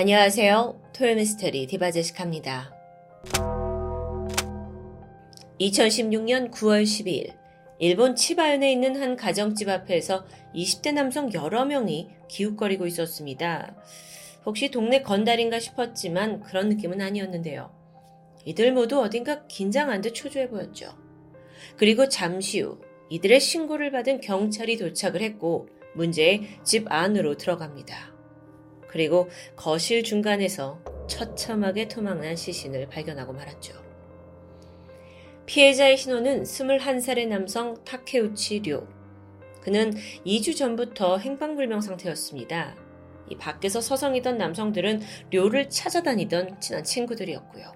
안녕하세요. 토요미스터리 디바제식합니다. 2016년 9월 12일 일본 치바현에 있는 한 가정집 앞에서 20대 남성 여러 명이 기웃거리고 있었습니다. 혹시 동네 건달인가 싶었지만 그런 느낌은 아니었는데요. 이들 모두 어딘가 긴장한 듯 초조해 보였죠. 그리고 잠시 후 이들의 신고를 받은 경찰이 도착을 했고 문제의 집 안으로 들어갑니다. 그리고 거실 중간에서 처참하게 토막난 시신을 발견하고 말았죠. 피해자의 신원은 21살의 남성 타케우치 료. 그는 2주 전부터 행방불명 상태였습니다. 이 밖에서 서성이던 남성들은 료를 찾아다니던 친한 친구들이었고요.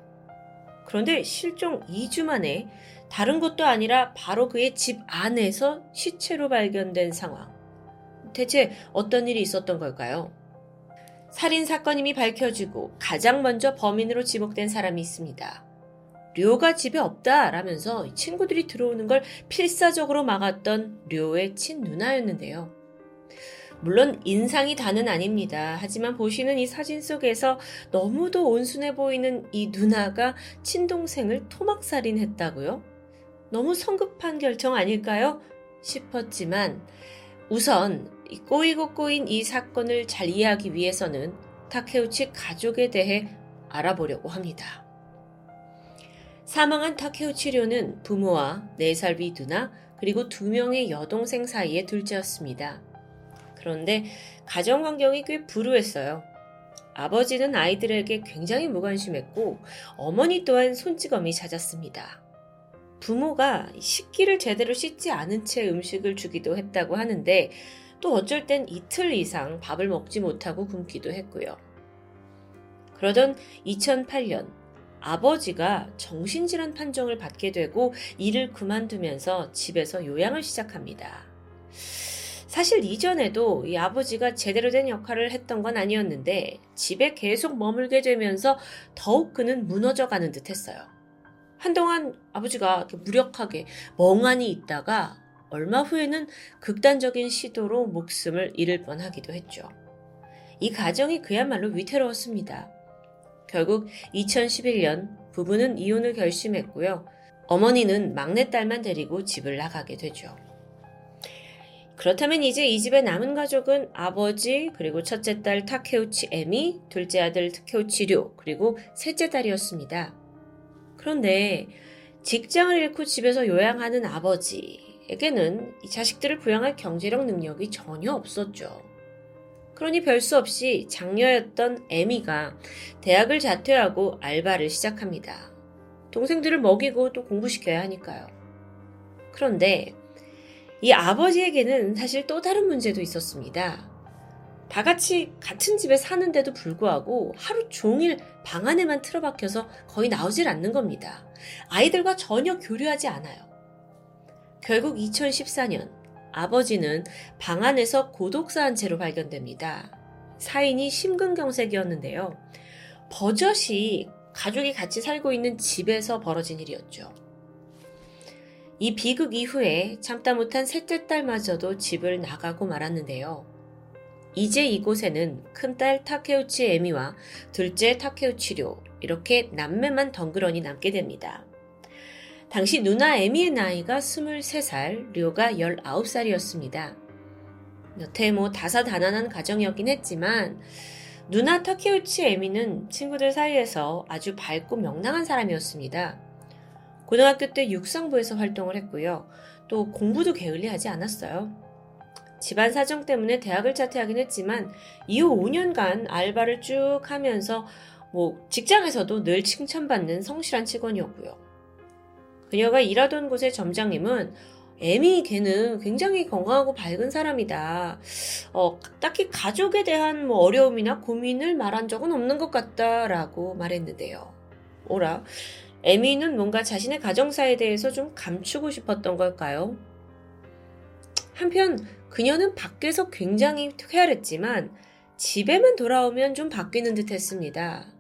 그런데 실종 2주 만에 다른 곳도 아니라 바로 그의 집 안에서 시체로 발견된 상황. 대체 어떤 일이 있었던 걸까요? 살인 사건임이 밝혀지고 가장 먼저 범인으로 지목된 사람이 있습니다. 료가 집에 없다라면서 친구들이 들어오는 걸 필사적으로 막았던 료의 친누나였는데요. 물론 인상이 다는 아닙니다. 하지만 보시는 이 사진 속에서 너무도 온순해 보이는 이 누나가 친동생을 토막살인했다고요? 너무 성급한 결정 아닐까요? 싶었지만 우선 꼬이고 꼬인 이 사건을 잘 이해하기 위해서는 타케우치 가족에 대해 알아보려고 합니다. 사망한 타케우치료는 부모와 4살 위 누나 그리고 두 명의 여동생 사이의 둘째였습니다. 그런데 가정 환경이 꽤 불우했어요. 아버지는 아이들에게 굉장히 무관심했고 어머니 또한 손찌검이 잦았습니다. 부모가 식기를 제대로 씻지 않은 채 음식을 주기도 했다고 하는데 또 어쩔 땐 이틀 이상 밥을 먹지 못하고 굶기도 했고요. 그러던 2008년 아버지가 정신질환 판정을 받게 되고 일을 그만두면서 집에서 요양을 시작합니다. 사실 이전에도 이 아버지가 제대로 된 역할을 했던 건 아니었는데 집에 계속 머물게 되면서 더욱 그는 무너져 가는 듯 했어요. 한동안 아버지가 무력하게 멍하니 있다가 얼마 후에는 극단적인 시도로 목숨을 잃을 뻔하기도 했죠. 이 가정이 그야말로 위태로웠습니다. 결국 2011년 부부는 이혼을 결심했고요. 어머니는 막내딸만 데리고 집을 나가게 되죠. 그렇다면 이제 이 집의 남은 가족은 아버지, 그리고 첫째 딸 타케우치 에미, 둘째 아들 타케우치 료, 그리고 셋째 딸이었습니다. 그런데 직장을 잃고 집에서 요양하는 아버지 에게는 이 자식들을 부양할 경제력 능력이 전혀 없었죠. 그러니 별 수 없이 장녀였던 에미가 대학을 자퇴하고 알바를 시작합니다. 동생들을 먹이고 또 공부시켜야 하니까요. 그런데 이 아버지에게는 사실 또 다른 문제도 있었습니다. 다 같이 같은 집에 사는데도 불구하고 하루 종일 방 안에만 틀어박혀서 거의 나오질 않는 겁니다. 아이들과 전혀 교류하지 않아요. 결국 2014년 아버지는 방 안에서 고독사한 채로 발견됩니다. 사인이 심근경색이었는데요. 버젓이 가족이 같이 살고 있는 집에서 벌어진 일이었죠. 이 비극 이후에 참다 못한 셋째 딸마저도 집을 나가고 말았는데요. 이제 이곳에는 큰딸 타케우치 에미와 둘째 타케우치료 이렇게 남매만 덩그러니 남게 됩니다. 당시 누나 에미의 나이가 23살, 료가 19살이었습니다. 여태 뭐 다사다난한 가정이었긴 했지만 누나 타케우치 에미는 친구들 사이에서 아주 밝고 명랑한 사람이었습니다. 고등학교 때 육상부에서 활동을 했고요. 또 공부도 게을리하지 않았어요. 집안 사정 때문에 대학을 자퇴하긴 했지만 이후 5년간 알바를 쭉 하면서 뭐 직장에서도 늘 칭찬받는 성실한 직원이었고요. 그녀가 일하던 곳의 점장님은 에미 걔는 굉장히 건강하고 밝은 사람이다. 어, 딱히 가족에 대한 뭐 어려움이나 고민을 말한 적은 없는 것 같다라고 말했는데요. 오라. 에미는 뭔가 자신의 가정사에 대해서 좀 감추고 싶었던 걸까요? 한편 그녀는 밖에서 굉장히 쾌활했지만 집에만 돌아오면 좀 바뀌는 듯 했습니다.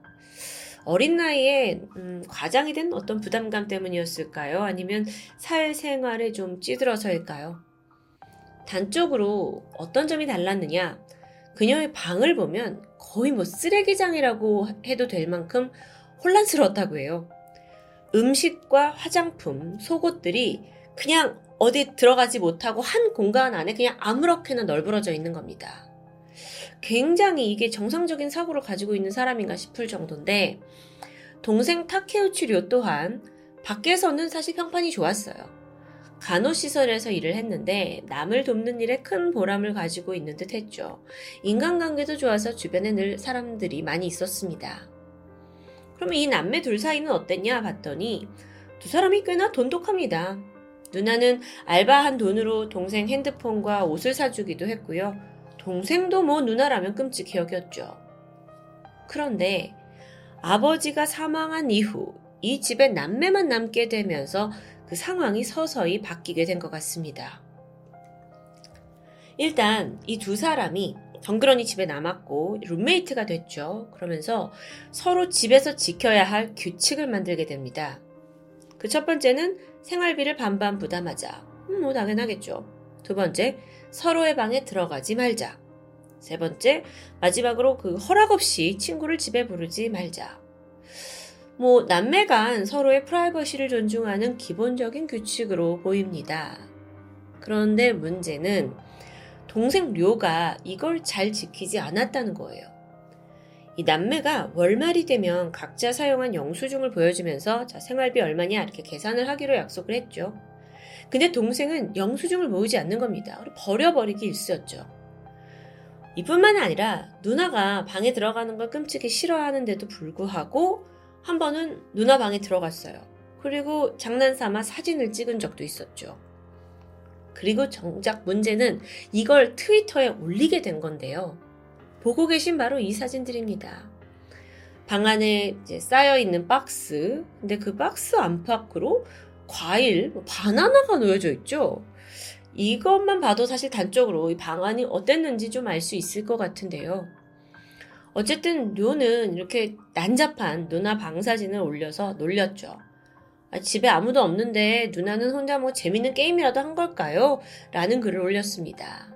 어린 나이에 음, 과장이 된 어떤 부담감 때문이었을까요? 아니면 사회생활에 좀 찌들어서일까요? 단적으로 어떤 점이 달랐느냐? 그녀의 방을 보면 거의 뭐 쓰레기장이라고 해도 될 만큼 혼란스러웠다고 해요. 음식과 화장품, 속옷들이 그냥 어디 들어가지 못하고 한 공간 안에 그냥 아무렇게나 널브러져 있는 겁니다. 굉장히 이게 정상적인 사고를 가지고 있는 사람인가 싶을 정도인데 동생 타케우치 료 또한 밖에서는 사실 평판이 좋았어요. 간호시설에서 일을 했는데 남을 돕는 일에 큰 보람을 가지고 있는 듯 했죠. 인간관계도 좋아서 주변에 늘 사람들이 많이 있었습니다. 그럼 이 남매 둘 사이는 어땠냐 봤더니 두 사람이 꽤나 돈독합니다. 누나는 알바한 돈으로 동생 핸드폰과 옷을 사주기도 했고요. 동생도 뭐 누나라면 끔찍히 여겼죠. 그런데 아버지가 사망한 이후 이 집에 남매만 남게 되면서 그 상황이 서서히 바뀌게 된 것 같습니다. 일단 이 두 사람이 덩그러니 집에 남았고 룸메이트가 됐죠. 그러면서 서로 집에서 지켜야 할 규칙을 만들게 됩니다. 그 첫 번째는 생활비를 반반 부담하자. 음, 뭐 당연하겠죠. 두 번째, 서로의 방에 들어가지 말자. 세 번째, 마지막으로 그 허락 없이 친구를 집에 부르지 말자. 뭐 남매 간 서로의 프라이버시를 존중하는 기본적인 규칙으로 보입니다. 그런데 문제는 동생 료가 이걸 잘 지키지 않았다는 거예요. 이 남매가 월말이 되면 각자 사용한 영수증을 보여주면서 자, 생활비 얼마냐 이렇게 계산을 하기로 약속을 했죠. 근데 동생은 영수증을 모으지 않는 겁니다. 버려버리기 일쑤였죠. 이뿐만 아니라 누나가 방에 들어가는 걸 끔찍이 싫어하는데도 불구하고 한 번은 누나 방에 들어갔어요. 그리고 장난삼아 사진을 찍은 적도 있었죠. 그리고 정작 문제는 이걸 트위터에 올리게 된 건데요. 보고 계신 바로 이 사진들입니다. 방 안에 쌓여 있는 박스, 근데 그 박스 안팎으로 과일, 뭐 바나나가 놓여져 있죠. 이것만 봐도 사실 단적으로 이 방안이 어땠는지 좀 알 수 있을 것 같은데요. 어쨌든 료는 이렇게 난잡한 누나 방사진을 올려서 놀렸죠. 아, 집에 아무도 없는데 누나는 혼자 뭐 재밌는 게임이라도 한 걸까요? 라는 글을 올렸습니다.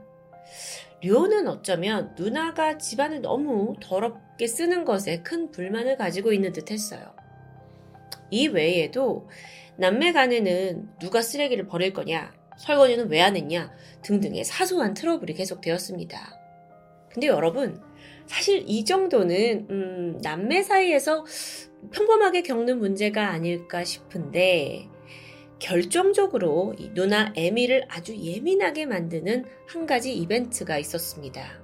료는 어쩌면 누나가 집안을 너무 더럽게 쓰는 것에 큰 불만을 가지고 있는 듯 했어요. 이 외에도 남매 간에는 누가 쓰레기를 버릴 거냐, 설거지는 왜 안 했냐 등등의 사소한 트러블이 계속되었습니다. 근데 여러분, 사실 이 정도는 음, 남매 사이에서 평범하게 겪는 문제가 아닐까 싶은데 결정적으로 이 누나 에미를 아주 예민하게 만드는 한 가지 이벤트가 있었습니다.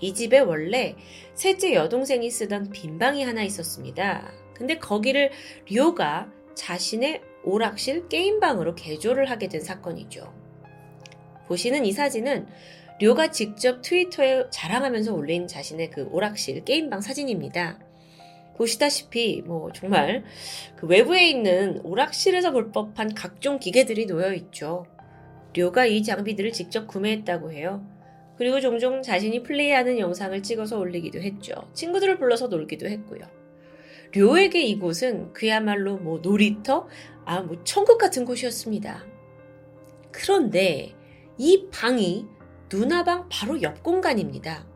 이 집에 원래 셋째 여동생이 쓰던 빈 방이 하나 있었습니다. 근데 거기를 료가 자신의 오락실 게임방으로 개조를 하게 된 사건이죠. 보시는 이 사진은 료가 직접 트위터에 자랑하면서 올린 자신의 그 오락실 게임방 사진입니다. 보시다시피 뭐 정말 그 외부에 있는 오락실에서 볼 법한 각종 기계들이 놓여 있죠. 료가 이 장비들을 직접 구매했다고 해요. 그리고 종종 자신이 플레이하는 영상을 찍어서 올리기도 했죠. 친구들을 불러서 놀기도 했고요. 료에게 이곳은 그야말로 뭐 놀이터, 아, 뭐 천국 같은 곳이었습니다. 그런데 이 방이 누나방 바로 옆 공간입니다.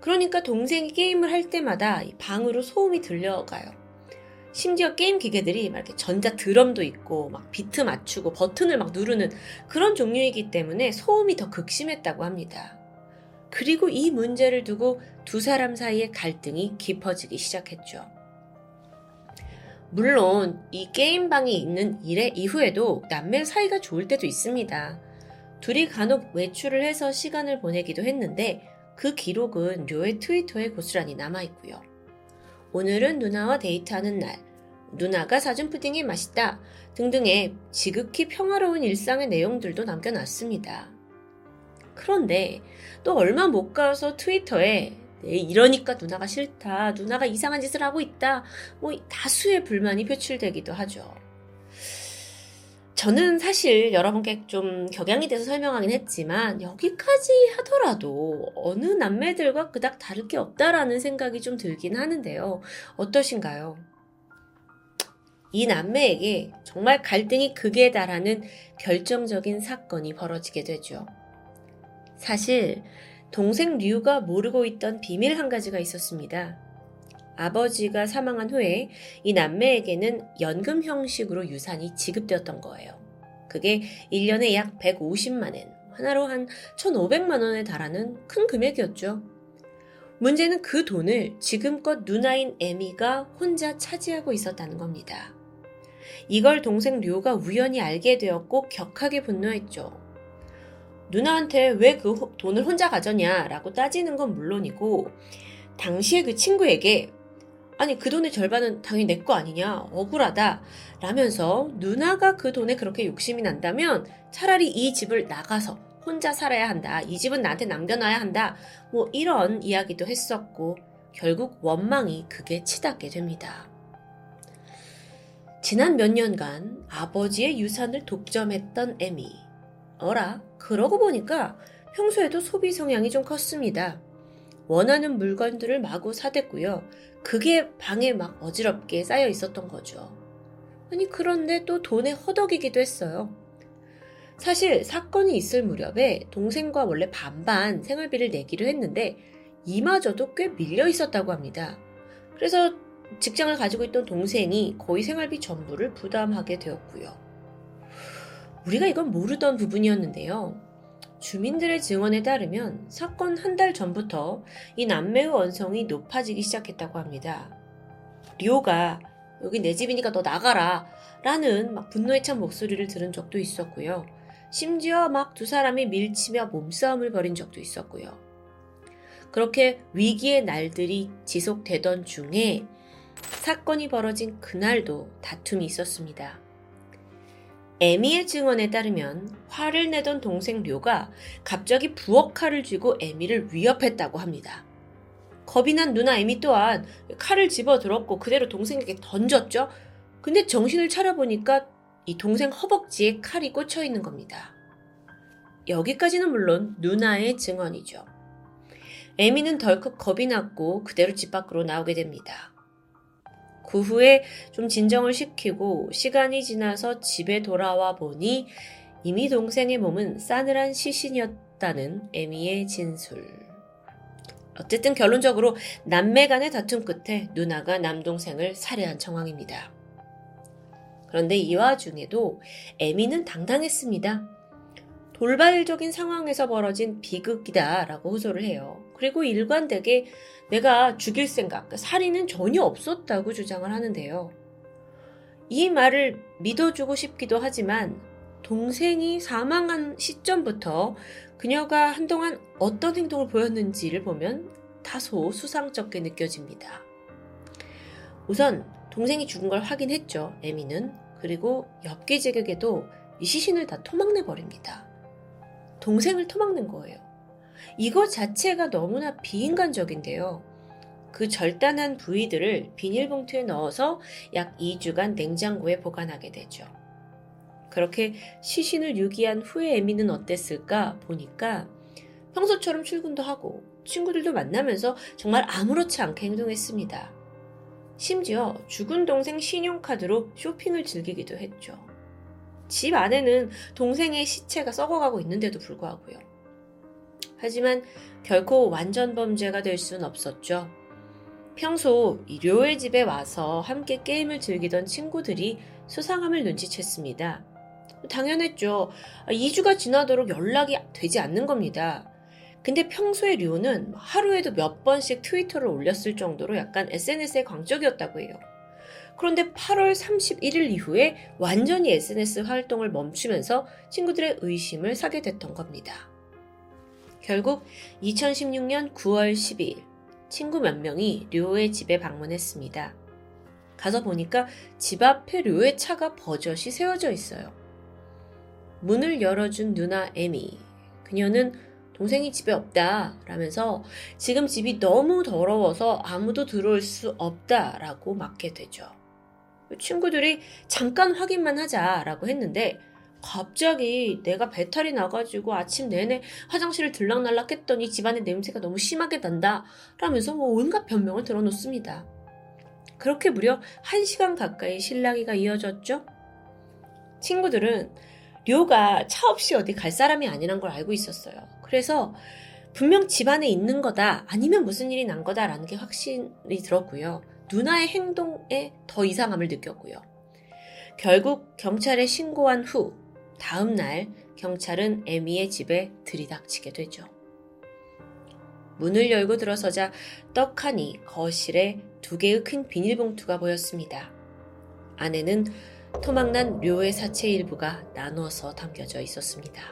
그러니까 동생이 게임을 할 때마다 방으로 소음이 들려가요. 심지어 게임 기계들이 막 이렇게 전자 드럼도 있고 막 비트 맞추고 버튼을 막 누르는 그런 종류이기 때문에 소음이 더 극심했다고 합니다. 그리고 이 문제를 두고 두 사람 사이의 갈등이 깊어지기 시작했죠. 물론 이 게임방이 있는 일의 이후에도 남매 사이가 좋을 때도 있습니다. 둘이 간혹 외출을 해서 시간을 보내기도 했는데 그 기록은 료의 트위터에 고스란히 남아있고요. 오늘은 누나와 데이트하는 날, 누나가 사준 푸딩이 맛있다 등등의 지극히 평화로운 일상의 내용들도 남겨놨습니다. 그런데 또 얼마 못 가서 트위터에 네, 이러니까 누나가 싫다, 누나가 이상한 짓을 하고 있다, 뭐 다수의 불만이 표출되기도 하죠. 저는 사실 여러분께 좀 격양이 돼서 설명하긴 했지만 여기까지 하더라도 어느 남매들과 그닥 다를 게 없다라는 생각이 좀 들긴 하는데요. 어떠신가요? 이 남매에게 정말 갈등이 극에 달하는 결정적인 사건이 벌어지게 되죠. 사실 동생 류가 모르고 있던 비밀 한 가지가 있었습니다. 아버지가 사망한 후에 이 남매에게는 연금 형식으로 유산이 지급되었던 거예요. 그게 1년에 약 150만엔, 하나로 한 1,500만 원에 달하는 큰 금액이었죠. 문제는 그 돈을 지금껏 누나인 에미가 혼자 차지하고 있었다는 겁니다. 이걸 동생 류가 우연히 알게 되었고 격하게 분노했죠. 누나한테 왜 그 돈을 혼자 가졌냐라고 따지는 건 물론이고 당시에 그 친구에게 아니 그 돈의 절반은 당연히 내 거 아니냐 억울하다 라면서 누나가 그 돈에 그렇게 욕심이 난다면 차라리 이 집을 나가서 혼자 살아야 한다 이 집은 나한테 남겨놔야 한다 뭐 이런 이야기도 했었고 결국 원망이 극에 치닫게 됩니다. 지난 몇 년간 아버지의 유산을 독점했던 에미. 어라, 그러고 보니까 평소에도 소비 성향이 좀 컸습니다. 원하는 물건들을 마구 사댔고요. 그게 방에 막 어지럽게 쌓여 있었던 거죠. 아니, 그런데 또 돈에 허덕이기도 했어요. 사실 사건이 있을 무렵에 동생과 원래 반반 생활비를 내기로 했는데 이마저도 꽤 밀려 있었다고 합니다. 그래서 직장을 가지고 있던 동생이 거의 생활비 전부를 부담하게 되었고요. 우리가 이건 모르던 부분이었는데요. 주민들의 증언에 따르면 사건 한 달 전부터 이 남매의 원성이 높아지기 시작했다고 합니다. 리오가 여기 내 집이니까 너 나가라 라는 막 분노에 찬 목소리를 들은 적도 있었고요. 심지어 막 두 사람이 밀치며 몸싸움을 벌인 적도 있었고요. 그렇게 위기의 날들이 지속되던 중에 사건이 벌어진 그날도 다툼이 있었습니다. 에미의 증언에 따르면 화를 내던 동생 료가 갑자기 부엌 칼을 쥐고 에미를 위협했다고 합니다. 겁이 난 누나 에미 또한 칼을 집어 들었고 그대로 동생에게 던졌죠. 근데 정신을 차려보니까 이 동생 허벅지에 칼이 꽂혀 있는 겁니다. 여기까지는 물론 누나의 증언이죠. 에미는 덜컥 겁이 났고 그대로 집 밖으로 나오게 됩니다. 그 후에 좀 진정을 시키고 시간이 지나서 집에 돌아와 보니 이미 동생의 몸은 싸늘한 시신이었다는 에미의 진술. 어쨌든 결론적으로 남매 간의 다툼 끝에 누나가 남동생을 살해한 정황입니다. 그런데 이 와중에도 에미는 당당했습니다. 돌발적인 상황에서 벌어진 비극이다라고 호소를 해요. 그리고 일관되게 내가 죽일 생각, 그러니까 살인은 전혀 없었다고 주장을 하는데요. 이 말을 믿어주고 싶기도 하지만 동생이 사망한 시점부터 그녀가 한동안 어떤 행동을 보였는지를 보면 다소 수상쩍게 느껴집니다. 우선 동생이 죽은 걸 확인했죠, 에미는. 그리고 엽기 제격에도 이 시신을 다 토막내 버립니다. 동생을 토막는 거예요. 이것 자체가 너무나 비인간적인데요. 그 절단한 부위들을 비닐봉투에 넣어서 약 2주간 냉장고에 보관하게 되죠. 그렇게 시신을 유기한 후에 에미는 어땠을까 보니까 평소처럼 출근도 하고 친구들도 만나면서 정말 아무렇지 않게 행동했습니다. 심지어 죽은 동생 신용카드로 쇼핑을 즐기기도 했죠. 집 안에는 동생의 시체가 썩어가고 있는데도 불구하고요. 하지만 결코 완전 범죄가 될 수는 없었죠. 평소 료의 집에 와서 함께 게임을 즐기던 친구들이 수상함을 눈치챘습니다. 당연했죠. 2주가 지나도록 연락이 되지 않는 겁니다. 근데 평소에 료는 하루에도 몇 번씩 트위터를 올렸을 정도로 약간 SNS에 광적이었다고 해요. 그런데 8월 31일 이후에 완전히 SNS 활동을 멈추면서 친구들의 의심을 사게 됐던 겁니다. 결국 2016년 9월 12일 친구 몇 명이 료의 집에 방문했습니다. 가서 보니까 집 앞에 료의 차가 버젓이 세워져 있어요. 문을 열어준 누나 에미. 그녀는 동생이 집에 없다 라면서 지금 집이 너무 더러워서 아무도 들어올 수 없다 라고 맞게 되죠. 친구들이 잠깐 확인만 하자라고 했는데 갑자기 내가 배탈이 나가지고 아침 내내 화장실을 들락날락 했더니 집안의 냄새가 너무 심하게 난다. 라면서 뭐 온갖 변명을 들어놓습니다. 그렇게 무려 1시간 가까이 실랑이가 이어졌죠? 친구들은 료가 차 없이 어디 갈 사람이 아니란 걸 알고 있었어요. 그래서 분명 집안에 있는 거다 아니면 무슨 일이 난 거다라는 게 확신이 들었고요. 누나의 행동에 더 이상함을 느꼈고요. 결국 경찰에 신고한 후 다음 날 경찰은 에미의 집에 들이닥치게 되죠. 문을 열고 들어서자 떡하니 거실에 두 개의 큰 비닐봉투가 보였습니다. 안에는 토막난 료의 사체 일부가 나눠서 담겨져 있었습니다.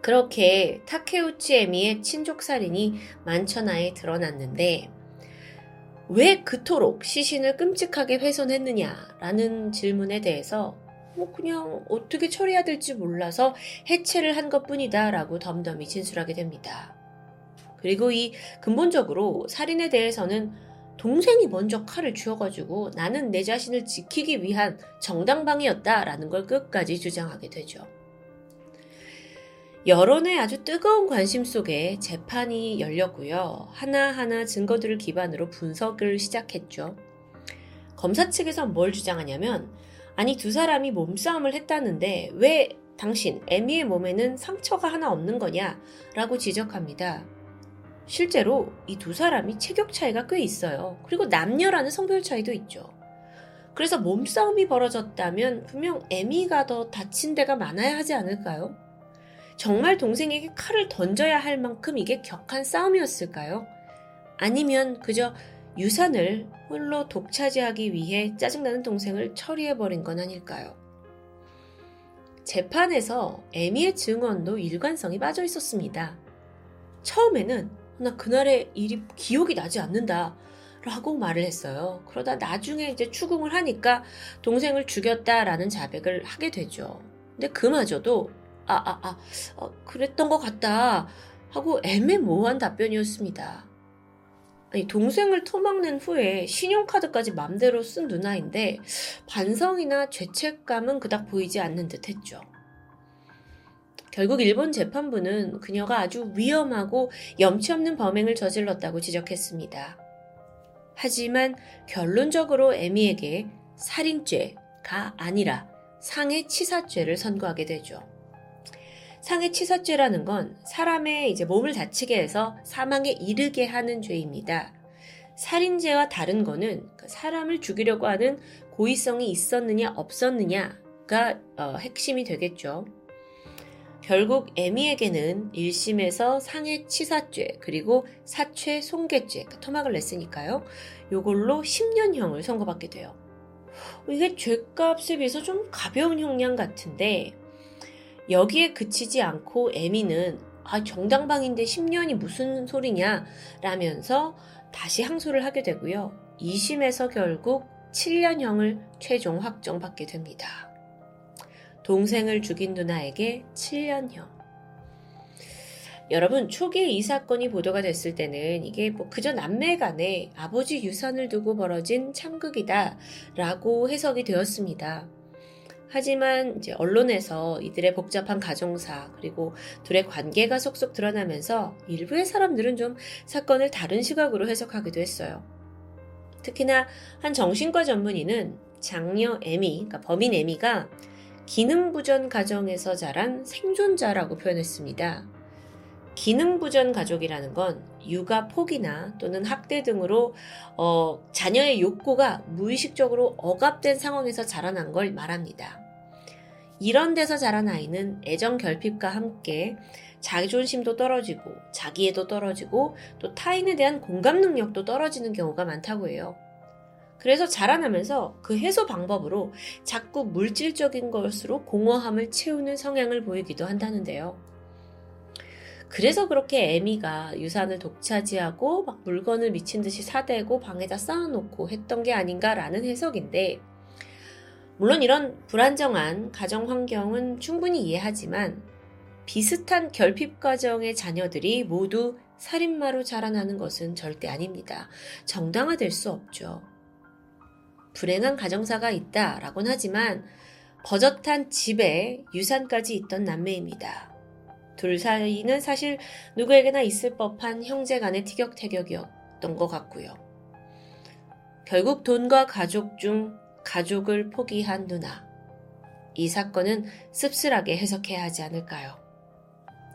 그렇게 타케우치 에미의 친족 살인이 만천하에 드러났는데 왜 그토록 시신을 끔찍하게 훼손했느냐라는 질문에 대해서 뭐 그냥 어떻게 처리해야 될지 몰라서 해체를 한 것뿐이다라고 덤덤히 진술하게 됩니다. 그리고 이 근본적으로 살인에 대해서는 동생이 먼저 칼을 쥐어가지고 나는 내 자신을 지키기 위한 정당방위였다라는 걸 끝까지 주장하게 되죠. 여론의 아주 뜨거운 관심 속에 재판이 열렸고요. 하나하나 증거들을 기반으로 분석을 시작했죠. 검사 측에서 뭘 주장하냐면, 아니, 두 사람이 몸싸움을 했다는데, 왜 당신, 에미의 몸에는 상처가 하나 없는 거냐? 라고 지적합니다. 실제로 이 두 사람이 체격 차이가 꽤 있어요. 그리고 남녀라는 성별 차이도 있죠. 그래서 몸싸움이 벌어졌다면 분명 에미가 더 다친 데가 많아야 하지 않을까요? 정말 동생에게 칼을 던져야 할 만큼 이게 격한 싸움이었을까요? 아니면 그저 유산을 홀로 독차지하기 위해 짜증나는 동생을 처리해버린 건 아닐까요? 재판에서 에미의 증언도 일관성이 빠져 있었습니다. 처음에는 나 그날의 일이 기억이 나지 않는다. 라고 말을 했어요. 그러다 나중에 이제 추궁을 하니까 동생을 죽였다라는 자백을 하게 되죠. 근데 그마저도 아, 아, 아, 어, 그랬던 것 같다. 하고 애매모호한 답변이었습니다. 아니, 동생을 토막낸 후에 신용카드까지 맘대로 쓴 누나인데, 반성이나 죄책감은 그닥 보이지 않는 듯 했죠. 결국 일본 재판부는 그녀가 아주 위험하고 염치 없는 범행을 저질렀다고 지적했습니다. 하지만 결론적으로 에미에게 살인죄가 아니라 상해치사죄를 선고하게 되죠. 상해 치사죄라는 건 사람의 이제 몸을 다치게 해서 사망에 이르게 하는 죄입니다. 살인죄와 다른 거는 그 사람을 죽이려고 하는 고의성이 있었느냐 없었느냐가 어, 핵심이 되겠죠. 결국 에미에게는 1심에서 상해 치사죄 그리고 사최 손괴죄 그 토막을 냈으니까요. 요걸로 10년형을 선고받게 돼요. 이게 죄값에 비해서 좀 가벼운 형량 같은데 여기에 그치지 않고 에미는 아, 정당방인데 10년이 무슨 소리냐 라면서 다시 항소를 하게 되고요. 2심에서 결국 7년형을 최종 확정받게 됩니다. 동생을 죽인 누나에게 7년형. 여러분, 초기에 이 사건이 보도가 됐을 때는 이게 뭐 그저 남매 간에 아버지 유산을 두고 벌어진 참극이다 라고 해석이 되었습니다. 하지만 이제 언론에서 이들의 복잡한 가정사 그리고 둘의 관계가 속속 드러나면서 일부의 사람들은 좀 사건을 다른 시각으로 해석하기도 했어요. 특히나 한 정신과 전문의는 장녀 에미, 그러니까 범인 에미가 기능부전 가정에서 자란 생존자라고 표현했습니다. 기능부전 가족이라는 건 육아 포기나 또는 학대 등으로 어, 자녀의 욕구가 무의식적으로 억압된 상황에서 자라난 걸 말합니다. 이런 데서 자란 아이는 애정 결핍과 함께 자존심도 떨어지고 자기애도 떨어지고 또 타인에 대한 공감 능력도 떨어지는 경우가 많다고 해요. 그래서 자라나면서 그 해소 방법으로 자꾸 물질적인 것으로 공허함을 채우는 성향을 보이기도 한다는데요. 그래서 그렇게 에미가 유산을 독차지하고 막 물건을 미친 듯이 사대고 방에다 쌓아놓고 했던 게 아닌가라는 해석인데, 물론 이런 불안정한 가정 환경은 충분히 이해하지만 비슷한 결핍 과정의 자녀들이 모두 살인마로 자라나는 것은 절대 아닙니다. 정당화될 수 없죠. 불행한 가정사가 있다라곤 하지만 버젓한 집에 유산까지 있던 남매입니다. 둘 사이는 사실 누구에게나 있을 법한 형제 간의 티격태격이었던 것 같고요. 결국 돈과 가족 중 가족을 포기한 누나. 이 사건은 씁쓸하게 해석해야 하지 않을까요?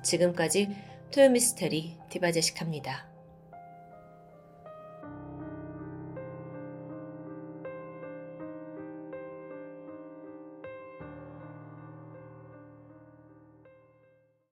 지금까지 토요미스테리 디바제식합니다.